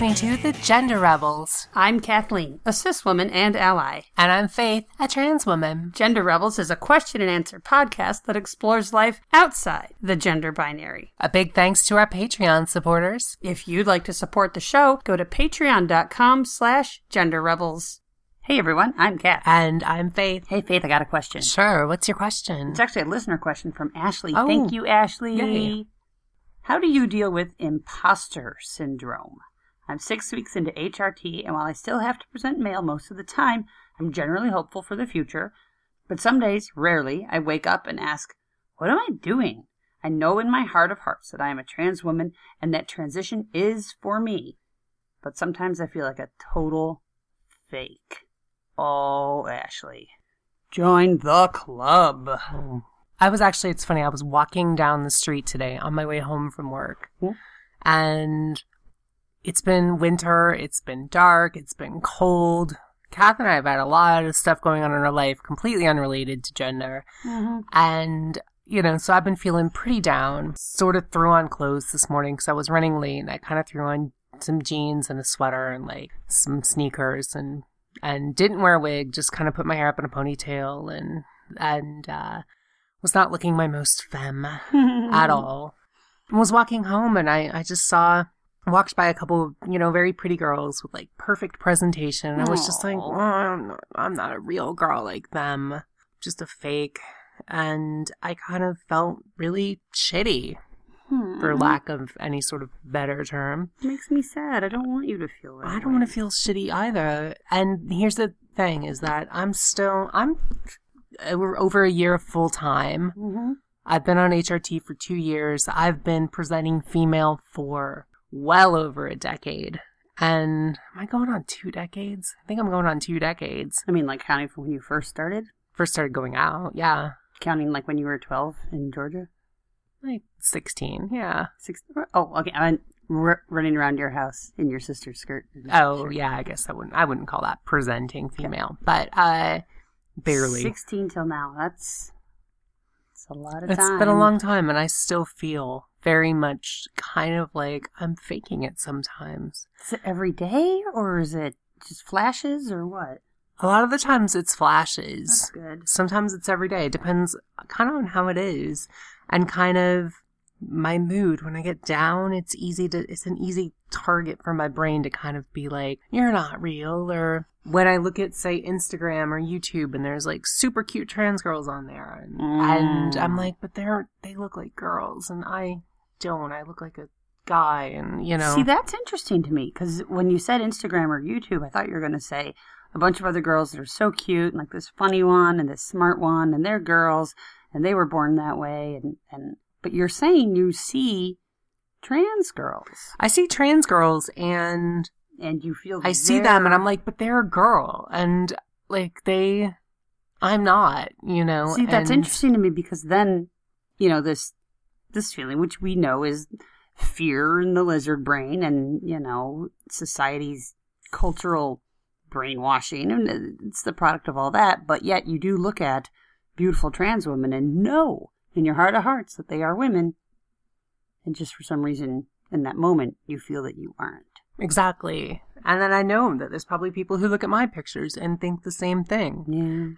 listening to The Gender Rebels. I'm Kathleen, a cis woman and ally. And I'm Faith, a trans woman. Gender Rebels is a question and answer podcast that explores life outside the gender binary. A big thanks to our Patreon supporters. If you'd like to support the show, go to patreon.com slash genderrebels. Hey everyone, I'm Kat. And I'm Faith. Hey Faith, I got a question. Sure, what's your question? It's actually a listener question from Ashley. Oh, Thank you, Ashley. yay. How do you deal with imposter syndrome? I'm six weeks into HRT, and while I still have to present male most of the time, I'm generally hopeful for the future. But some days, rarely, I wake up and ask, What am I doing? I know in my heart of hearts that I am a trans woman and that transition is for me. But sometimes I feel like a total fake. Oh, Ashley. Join the club. I was actually, it's funny, I was walking down the street today on my way home from work. Yeah. And it's been winter, it's been dark, it's been cold. Kath and I have had a lot of stuff going on in our life, completely unrelated to gender. And, you know, so I've been feeling pretty down. Sort of threw on clothes this morning because I was running late and I kind of threw on some jeans and a sweater and like some sneakers and and didn't wear a wig, just kind of put my hair up in a ponytail and and uh was not looking my most femme at all. Was walking home and I I just saw walked by a couple, of, you know, very pretty girls with like perfect presentation. And I was just like, I'm, not, I'm not a real girl like them, just a fake. And I kind of felt really shitty, Hmm. for lack of any sort of better term. makes me sad. I don't want you to feel that. I don't want to feel shitty either. And here's the thing: is that I'm still I'm over over a year full time. hmm I've been on HRT for two years. I've been presenting female for well over a decade. And am I going on two decades? I think I'm going on two decades. I mean, like counting from when you first started, First started going out, yeah, counting like when you were twelve in Georgia. like 16, yeah. Six. Oh, okay. I meant r- running around your house in your sister's skirt. Oh, yeah, I guess I wouldn't, I wouldn't call that presenting female, but, uh, barely. Sixteen till now. That's it's a lot of It's time. It's been a long time, and I still feel very much kind of like I'm faking it sometimes. Is it every day or is it just flashes or what? A lot of the times it's That's flashes. good. Sometimes it's every day. It depends kind of on how it is and kind of my mood. When I get down, it's easy to, it's an easy target for my brain to kind of be like, you're not real. Or when I look at, say, Instagram or YouTube and there's like super cute trans girls on there and, and I'm Mm. like, but they're, they look like girls and I don't. I look like a guy and, you know. See, that's interesting to me because when you said Instagram or YouTube, I thought you were going to say a bunch of other girls that are so cute, and like this funny one and this smart one, and they're girls, and they were born that way, and and but you're saying you see trans girls I see trans girls and and you feel I see them and I'm like, but they're a girl. And like they, I'm not, you know. see that's and- interesting to me because then you know this this feeling which we know is fear in the lizard brain and you know society's cultural brainwashing and it's the product of all that but yet you do look at beautiful trans women and know in your heart of hearts that they are women and just for some reason in that moment you feel that you aren't Exactly. And then I know that there's probably people who look at my pictures and think the same thing.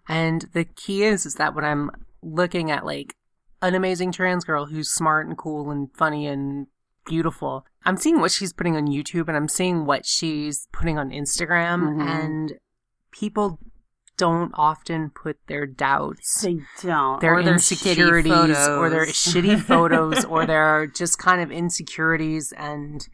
yeah And the key is, is that when I'm looking at like an amazing trans girl who's smart and cool and funny and beautiful, I'm seeing what she's putting on YouTube and I'm seeing what she's putting on Instagram Mhm. and people don't often put their doubts they don't. their or their insecurities or their shitty photos or their just kind of insecurities and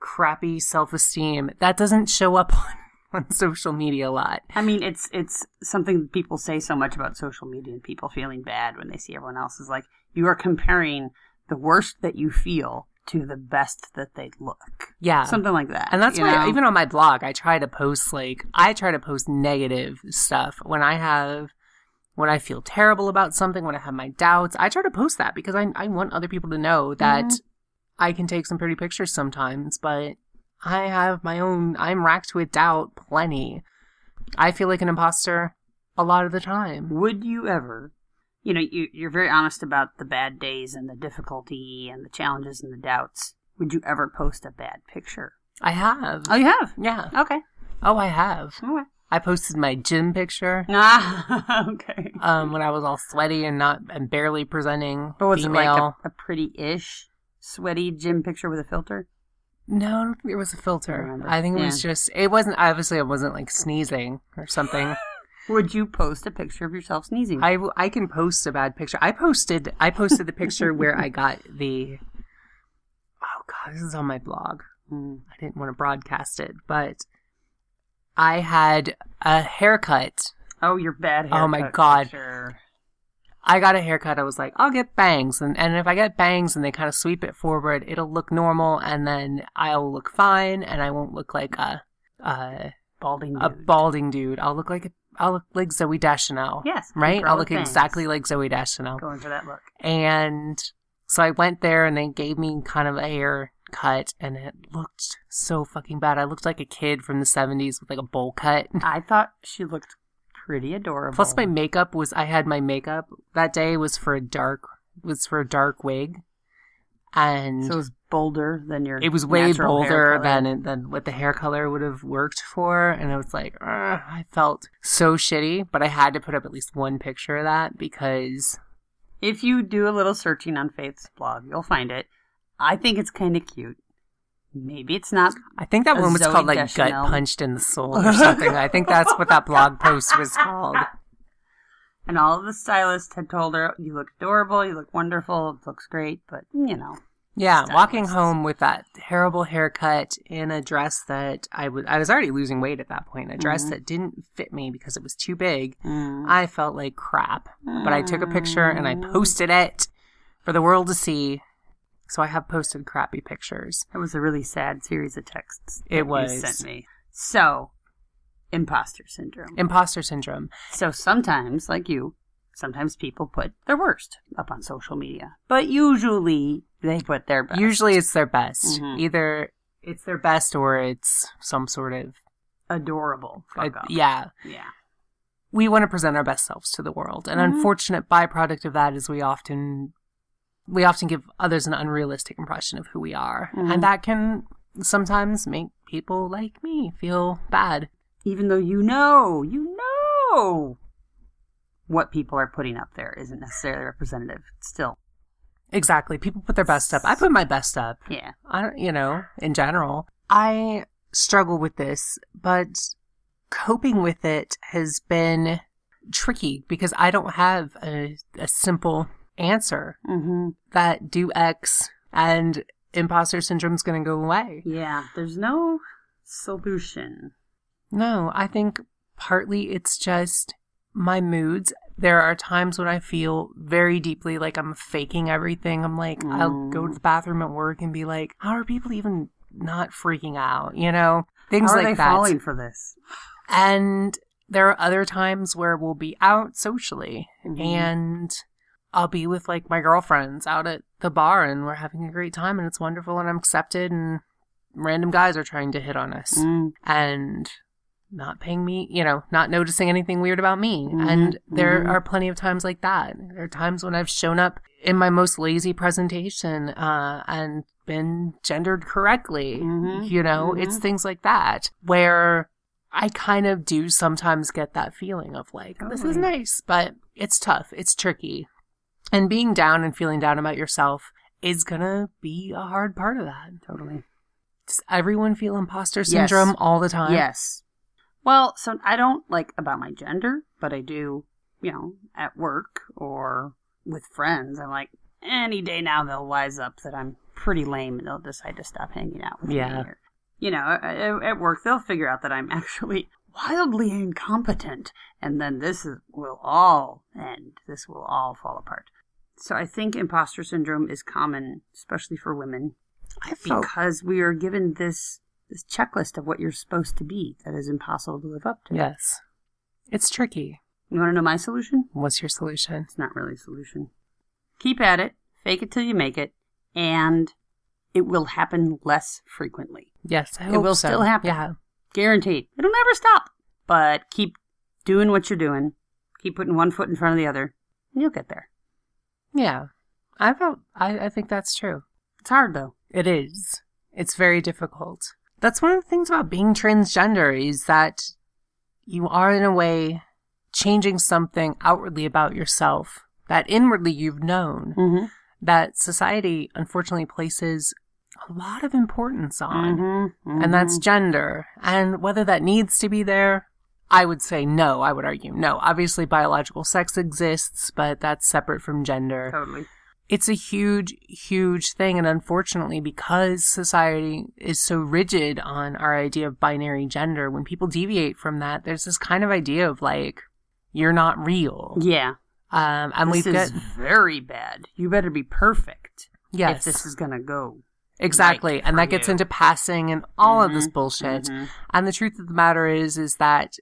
crappy self-esteem. That doesn't show up on, on social media a lot I mean, it's it's something people say so much about social media and people feeling bad when they see everyone else is like you are comparing the worst that you feel to the best that they look. yeah Something like that. and that's why know? even on my blog i try to post like i try to post negative stuff when i have when i feel terrible about something when i have my doubts i try to post that because i, I want other people to know that Mhm. i can take some pretty pictures sometimes but i have my own i'm racked with doubt plenty i feel like an imposter a lot of the time Would you ever, you know, you, you're very honest about the bad days and the difficulty and the challenges and the doubts. Would you ever post a bad picture I have. Oh, you have? Yeah. Okay. Oh, I have. Okay. I posted my gym picture Ah, okay. um, when I was all sweaty and not and barely presenting But was female. it like a, a pretty-ish, sweaty gym picture with a filter? No, I don't think there was a filter. remember. I think it was just. It wasn't obviously. It wasn't like sneezing or something. Would you post a picture of yourself sneezing? I, I can post a bad picture. I posted I posted the picture where I got the. Oh god, this is on my blog. Mm. I didn't want to broadcast it, but I had a haircut. Oh, your bad haircut. Oh, my God. picture. I got a haircut. I was like, I'll get bangs, and and if I get bangs and they kind of sweep it forward, it'll look normal, and then I'll look fine, and I won't look like a a, Balding a dude. balding dude. I'll look like a, I'll look like Zooey Deschanel. Yes. right. I'll look bangs. exactly like Zooey Deschanel. Going for that look. And so I went there and they gave me kind of a haircut and it looked so fucking bad. I looked like a kid from the 70s with like a bowl cut. I thought she looked pretty adorable. Plus my makeup was I had my makeup that day was for a dark was for a dark wig. And so it was bolder than your. it was way bolder than than what the hair color would have worked for and I was like I felt so shitty, but I had to put up at least one picture of that because If you do a little searching on Faith's blog, you'll find it. I think it's kind of cute. Maybe it's not. I think that one was Zooey called like Deschanel. gut punched in the soul or something. I think that's what that blog post was called. And all of the stylists had told her, "You look adorable. You look wonderful. It looks great." But you know, Yeah, walking home with that terrible haircut in a dress that I was I was already losing weight at that point. A dress Mhm. that didn't fit me because it was too big. mm. I felt like crap. But I took a picture and I posted it for the world to see. So I have posted crappy pictures. it was a really sad series of texts. It was. sent me. So, imposter syndrome. Imposter syndrome. So sometimes, like you, sometimes people put their worst up on social media, but usually they put their best. Usually it's their best. Mhm. Either it's their best or it's some sort of adorable. uh, yeah. yeah. we want to present our best selves to the world. An Mhm. unfortunate byproduct of that is we often we often give others an unrealistic impression of who we are. Mhm. And that can sometimes make people like me feel bad. Even though you know, you know, what people are putting up there isn't necessarily representative. Still, Exactly. People put their best up. I put my best up. yeah. I don't, you know, in general. I struggle with this, but coping with it has been tricky because I don't have a, a simple answer. Mm-hmm. that do X and imposter syndrome's going to go away. Yeah. There's no solution. No, I think partly it's just my moods. There are times when I feel very deeply like I'm faking everything. I'm like, I'll go to the bathroom at work and be like, how are people even not freaking out? You know, things How like that. falling for this? And there are other times where we'll be out socially Mhm. and I'll be with like my girlfriends out at the bar and we're having a great time and it's wonderful and I'm accepted and random guys are trying to hit on us Mm. and not paying me, you know, not noticing anything weird about me. Mhm, And there mhm. are plenty of times like that. There are times when I've shown up in my most lazy presentation uh, and been gendered correctly. Mhm, You know, it's mhm. things like that where I kind of do sometimes get that feeling of like, this is nice, but it's tough, it's tricky. And being down and feeling down about yourself is gonna be a hard part of that. Totally. Does everyone feel imposter Yes. syndrome all the time? Yes. Well, so I don't like about my gender, but I do, you know, at work or with friends. I'm like, any day now they'll wise up that I'm pretty lame and they'll decide to stop hanging out with Yeah. me. Or, you know, at, at work they'll figure out that I'm actually wildly incompetent, and then this is, will all end. This will all fall apart. So I think imposter syndrome is common, especially for women, I felt because we are given this this checklist of what you're supposed to be that is impossible to live up to. yes. It's tricky. You want to know my solution? What's your solution? It's not really a solution. Keep at it, fake it till you make it, and it will happen less frequently. Yes, I hope It will so. still happen. Yeah. Guaranteed. It'll never stop. But keep doing what you're doing. Keep putting one foot in front of the other, and you'll get there. Yeah. I felt I, I think that's true. It's hard though. It is. It's very difficult. that's one of the things about being transgender is that you are in a way changing something outwardly about yourself that inwardly you've known Mm-hmm. that society unfortunately places a lot of importance on Mm-hmm. and that's gender and whether that needs to be there I would say no. I would argue no. Obviously, biological sex exists, but that's separate from gender totally. it's a huge, huge thing. And unfortunately, because society is so rigid on our idea of binary gender, when people deviate from that, there's this kind of idea of like, you're not real. Yeah. Um, and this we've is got, very bad. You better be perfect yes, if this is gonna go. exactly. right and that gets you. into passing and all of this Mhm, bullshit. mhm. And the truth of the matter is, is that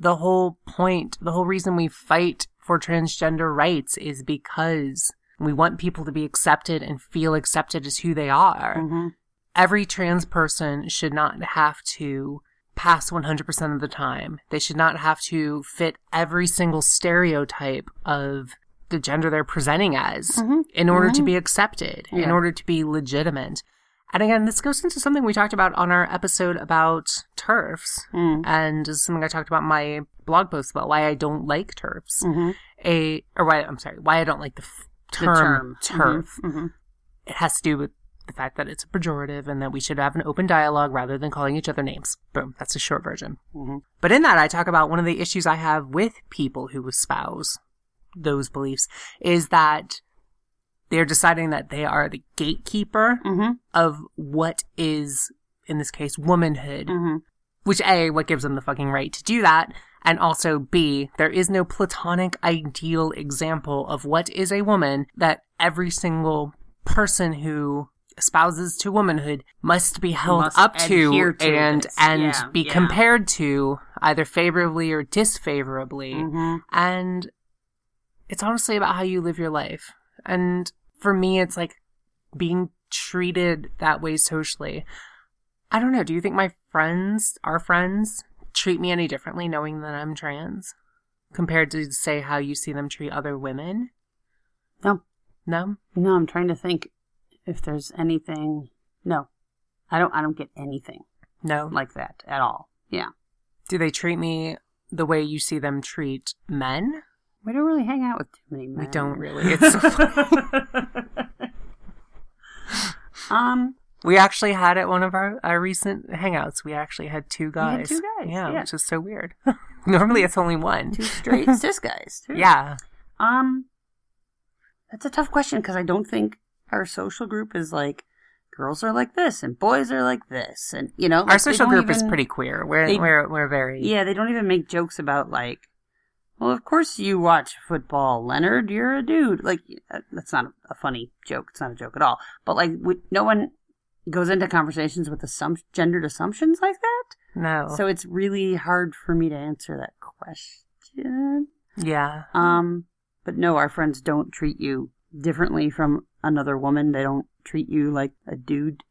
the whole point, the whole reason we fight for transgender rights is because we want people to be accepted and feel accepted as who they are. Mhm. every trans person should not have to pass 100% of the time. They should not have to fit every single stereotype of the gender they're presenting as Mhm. in order to Mhm. be accepted, in order to be legitimate. And again, this goes into something we talked about on our episode about TERFs, Mm. And is something I talked about in my blog post about why I don't like TERFs. Mhm. A, or why, I'm sorry, why I don't like the f- The term, turf. TERF Mhm. Mhm. it has to do with the fact that it's a pejorative and that we should have an open dialogue rather than calling each other names. Boom, that's a short version. Mhm. But in that, I talk about one of the issues I have with people who espouse those beliefs is that they're deciding that they are the gatekeeper Mhm. of what is, in this case, womanhood. Mhm. Which A, what gives them the fucking right to do that? And also B, there is no platonic ideal example of what is a woman that every single person who espouses to womanhood must be held Must up to, to and this. and Yeah, be yeah. compared to either favorably or disfavorably. Mhm. And it's honestly about how you live your life. And for me, it's like being treated that way socially. I don't know. Do you think my friends, our friends, treat me any differently knowing that I'm trans compared to, say, how you see them treat other women? No. No? No, I'm trying to think if there's anything. No, I don't. I don't get anything No. like that at all. Yeah, Do they treat me the way you see them treat men? We don't really hang out with too many men. We don't really. It's so funny. um, We actually had at one of our, our recent hangouts, we actually had two guys. two guys, Yeah, yeah. which is so weird. Normally it's only one. two straight cis guys. Too. Yeah. Um, that's a tough question because I don't think our social group is like girls are like this and boys are like this, and you know, Our like, they social group is pretty queer. We're, they- we're, we're very. Yeah, they don't even make jokes about like, well, of course you watch football, Leonard. You're a dude. Like that's not a funny joke. It's not a joke at all. But like, we, no one goes into conversations with assump- gendered assumptions like that. No. So it's really hard for me to answer that question. yeah. Um, but no, our friends don't treat you differently from another woman. They don't treat you like a dude.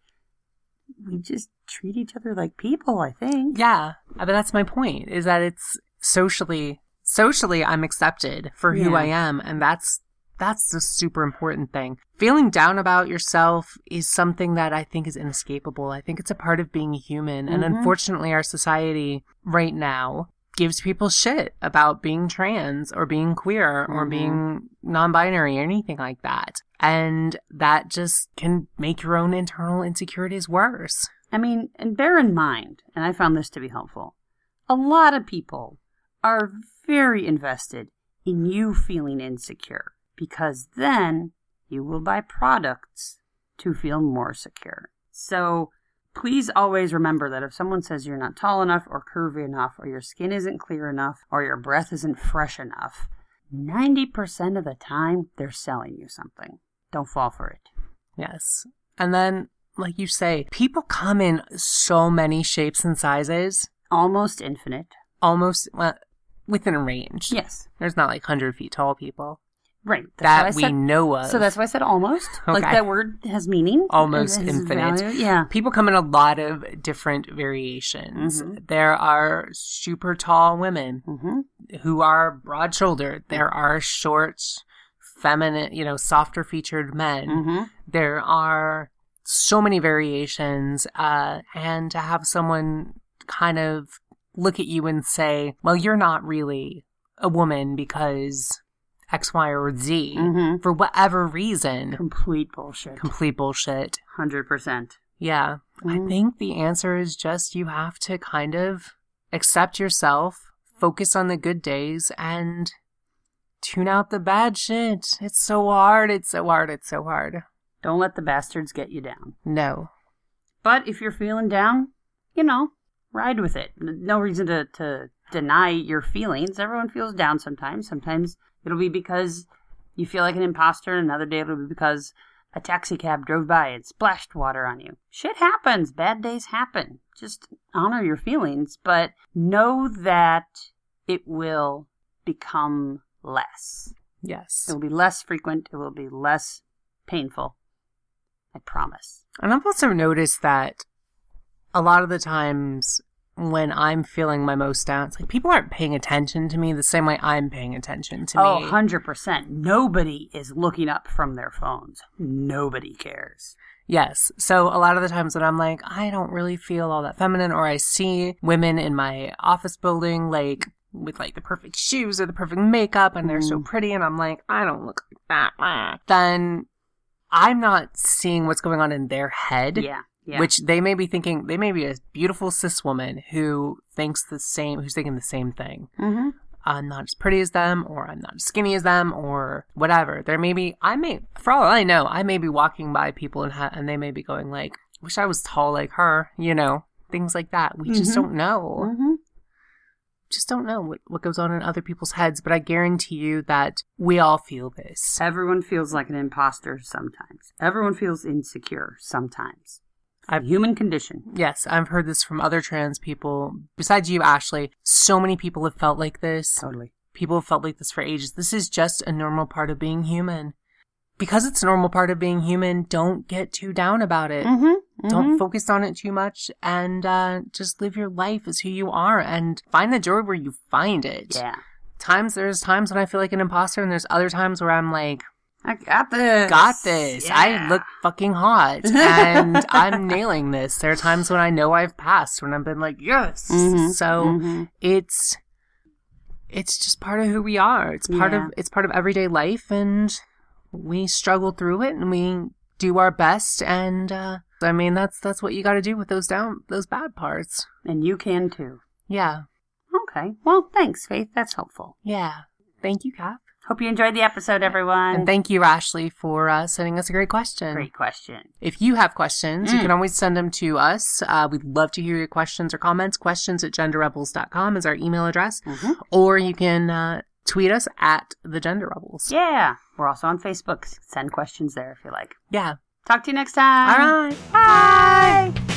We just treat each other like people, I think. Yeah. Uh, But that's my point is that it's socially, socially I'm accepted for who Yeah. I am. And that's, that's the super important thing. Feeling down about yourself is something that I think is inescapable. I think it's a part of being human. And Mhm. unfortunately, our society right now gives people shit about being trans or being queer or Mhm. being non binary or anything like that. And that just can make your own internal insecurities worse. I mean, and bear in mind, and I found this to be helpful, a lot of people are very invested in you feeling insecure because then you will buy products to feel more secure. So please always remember that if someone says you're not tall enough or curvy enough or your skin isn't clear enough or your breath isn't fresh enough, 90% of the time they're selling you something. Don't fall for it. Yes. And then, like you say, people come in so many shapes and sizes, Almost infinite. almost well, within a range. Yes. There's not like 100 feet tall people Right. That's that what we said. know of. So that's why I said almost. Like that word has meaning. Almost has infinite. value. Yeah. people come in a lot of different variations. Mhm. There are super tall women hmm who are broad shouldered. There are short, feminine, you know, softer featured men. hmm There are so many variations, uh, and to have someone kind of look at you and say, well, you're not really a woman because X, Y, or Z Mm-hmm. for whatever reason. Complete bullshit. Complete bullshit. 100%. Yeah. I Mhm. think the answer is just you have to kind of accept yourself, focus on the good days, and tune out the bad shit. It's so hard. It's so hard. It's so hard. Don't let the bastards get you down. No. But if you're feeling down, you know, ride with it. No reason to, to deny your feelings. Everyone feels down sometimes. Sometimes it'll be because you feel like an imposter, and another day it'll be because a taxi cab drove by and splashed water on you. Shit happens. Bad days happen. Just honor your feelings, but know that it will become less. Yes. It will be less frequent. It will be less painful. I promise. And I've also noticed that a lot of the times when I'm feeling my most down, it's like people aren't paying attention to me the same way I'm paying attention to Oh, me. 100%. Nobody is looking up from their phones. Nobody cares. Yes. So a lot of the times when I'm like, I don't really feel all that feminine, or I see women in my office building, like, with like the perfect shoes or the perfect makeup and they're so Mm. pretty, and I'm like, I don't look like that, ah," then I'm not seeing what's going on in their head. Yeah. Yeah. Which they may be thinking, they may be a beautiful cis woman who thinks the same, who's thinking the same thing. hmm I'm not as pretty as them, or I'm not as skinny as them, or whatever. There may be, I may, for all I know, I may be walking by people and ha- and they may be going like, "Wish I was tall like her," you know, things like that. We just Mhm. don't know. hmm Just don't know what, what goes on in other people's heads. But I guarantee you that we all feel this. Everyone feels like an imposter sometimes. Everyone feels insecure sometimes. I've- human condition. Yes, I've heard this from other trans people. Besides you, Ashley, so many people have felt like this. Totally. People have felt like this for ages. This is just a normal part of being human. Because it's a normal part of being human, don't get too down about it. Mm-hmm. Don't focus on it too much and uh, just live your life as who you are and find the joy where you find it. Yeah. Times there's times when I feel like an imposter and there's other times where I'm like, I got this. got this. I look fucking hot and I'm nailing this. There are times when I know I've passed when I've been like, yes. Mhm. So Mhm. it's it's just part of who we are. It's part Yeah. of it's part of everyday life and we struggle through it and we do our best and uh I mean that's that's what you got to do with those down those bad parts. And you can too. Yeah. Okay. Well, thanks, Faith. That's helpful. Yeah. Thank you, Kath. Hope you enjoyed the episode, everyone. And thank you, Ashley, for uh, sending us a great question. Great question. If you have questions, you Mm. can always send them to us. Uh, we'd love to hear your questions or comments. Questions at genderrebels.com is our email address. hmm Or you can uh, tweet us at the Gender Rebels. Yeah. We're also on Facebook. Send questions there if you like. Yeah. Talk to you next time. All right. Bye.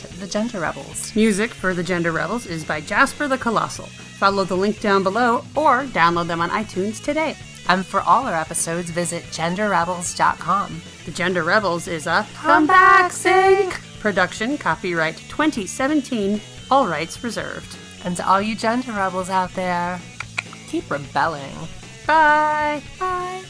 the Gender Rebels. Music for the Gender Rebels is by Jasper the Colossal. Follow the link down below or download them on iTunes today. And for all our episodes, visit genderrebels.com. The Gender Rebels is a Come Back Sync production, copyright 2017, all rights reserved. And to all you gender rebels out there, keep rebelling. Bye. Bye.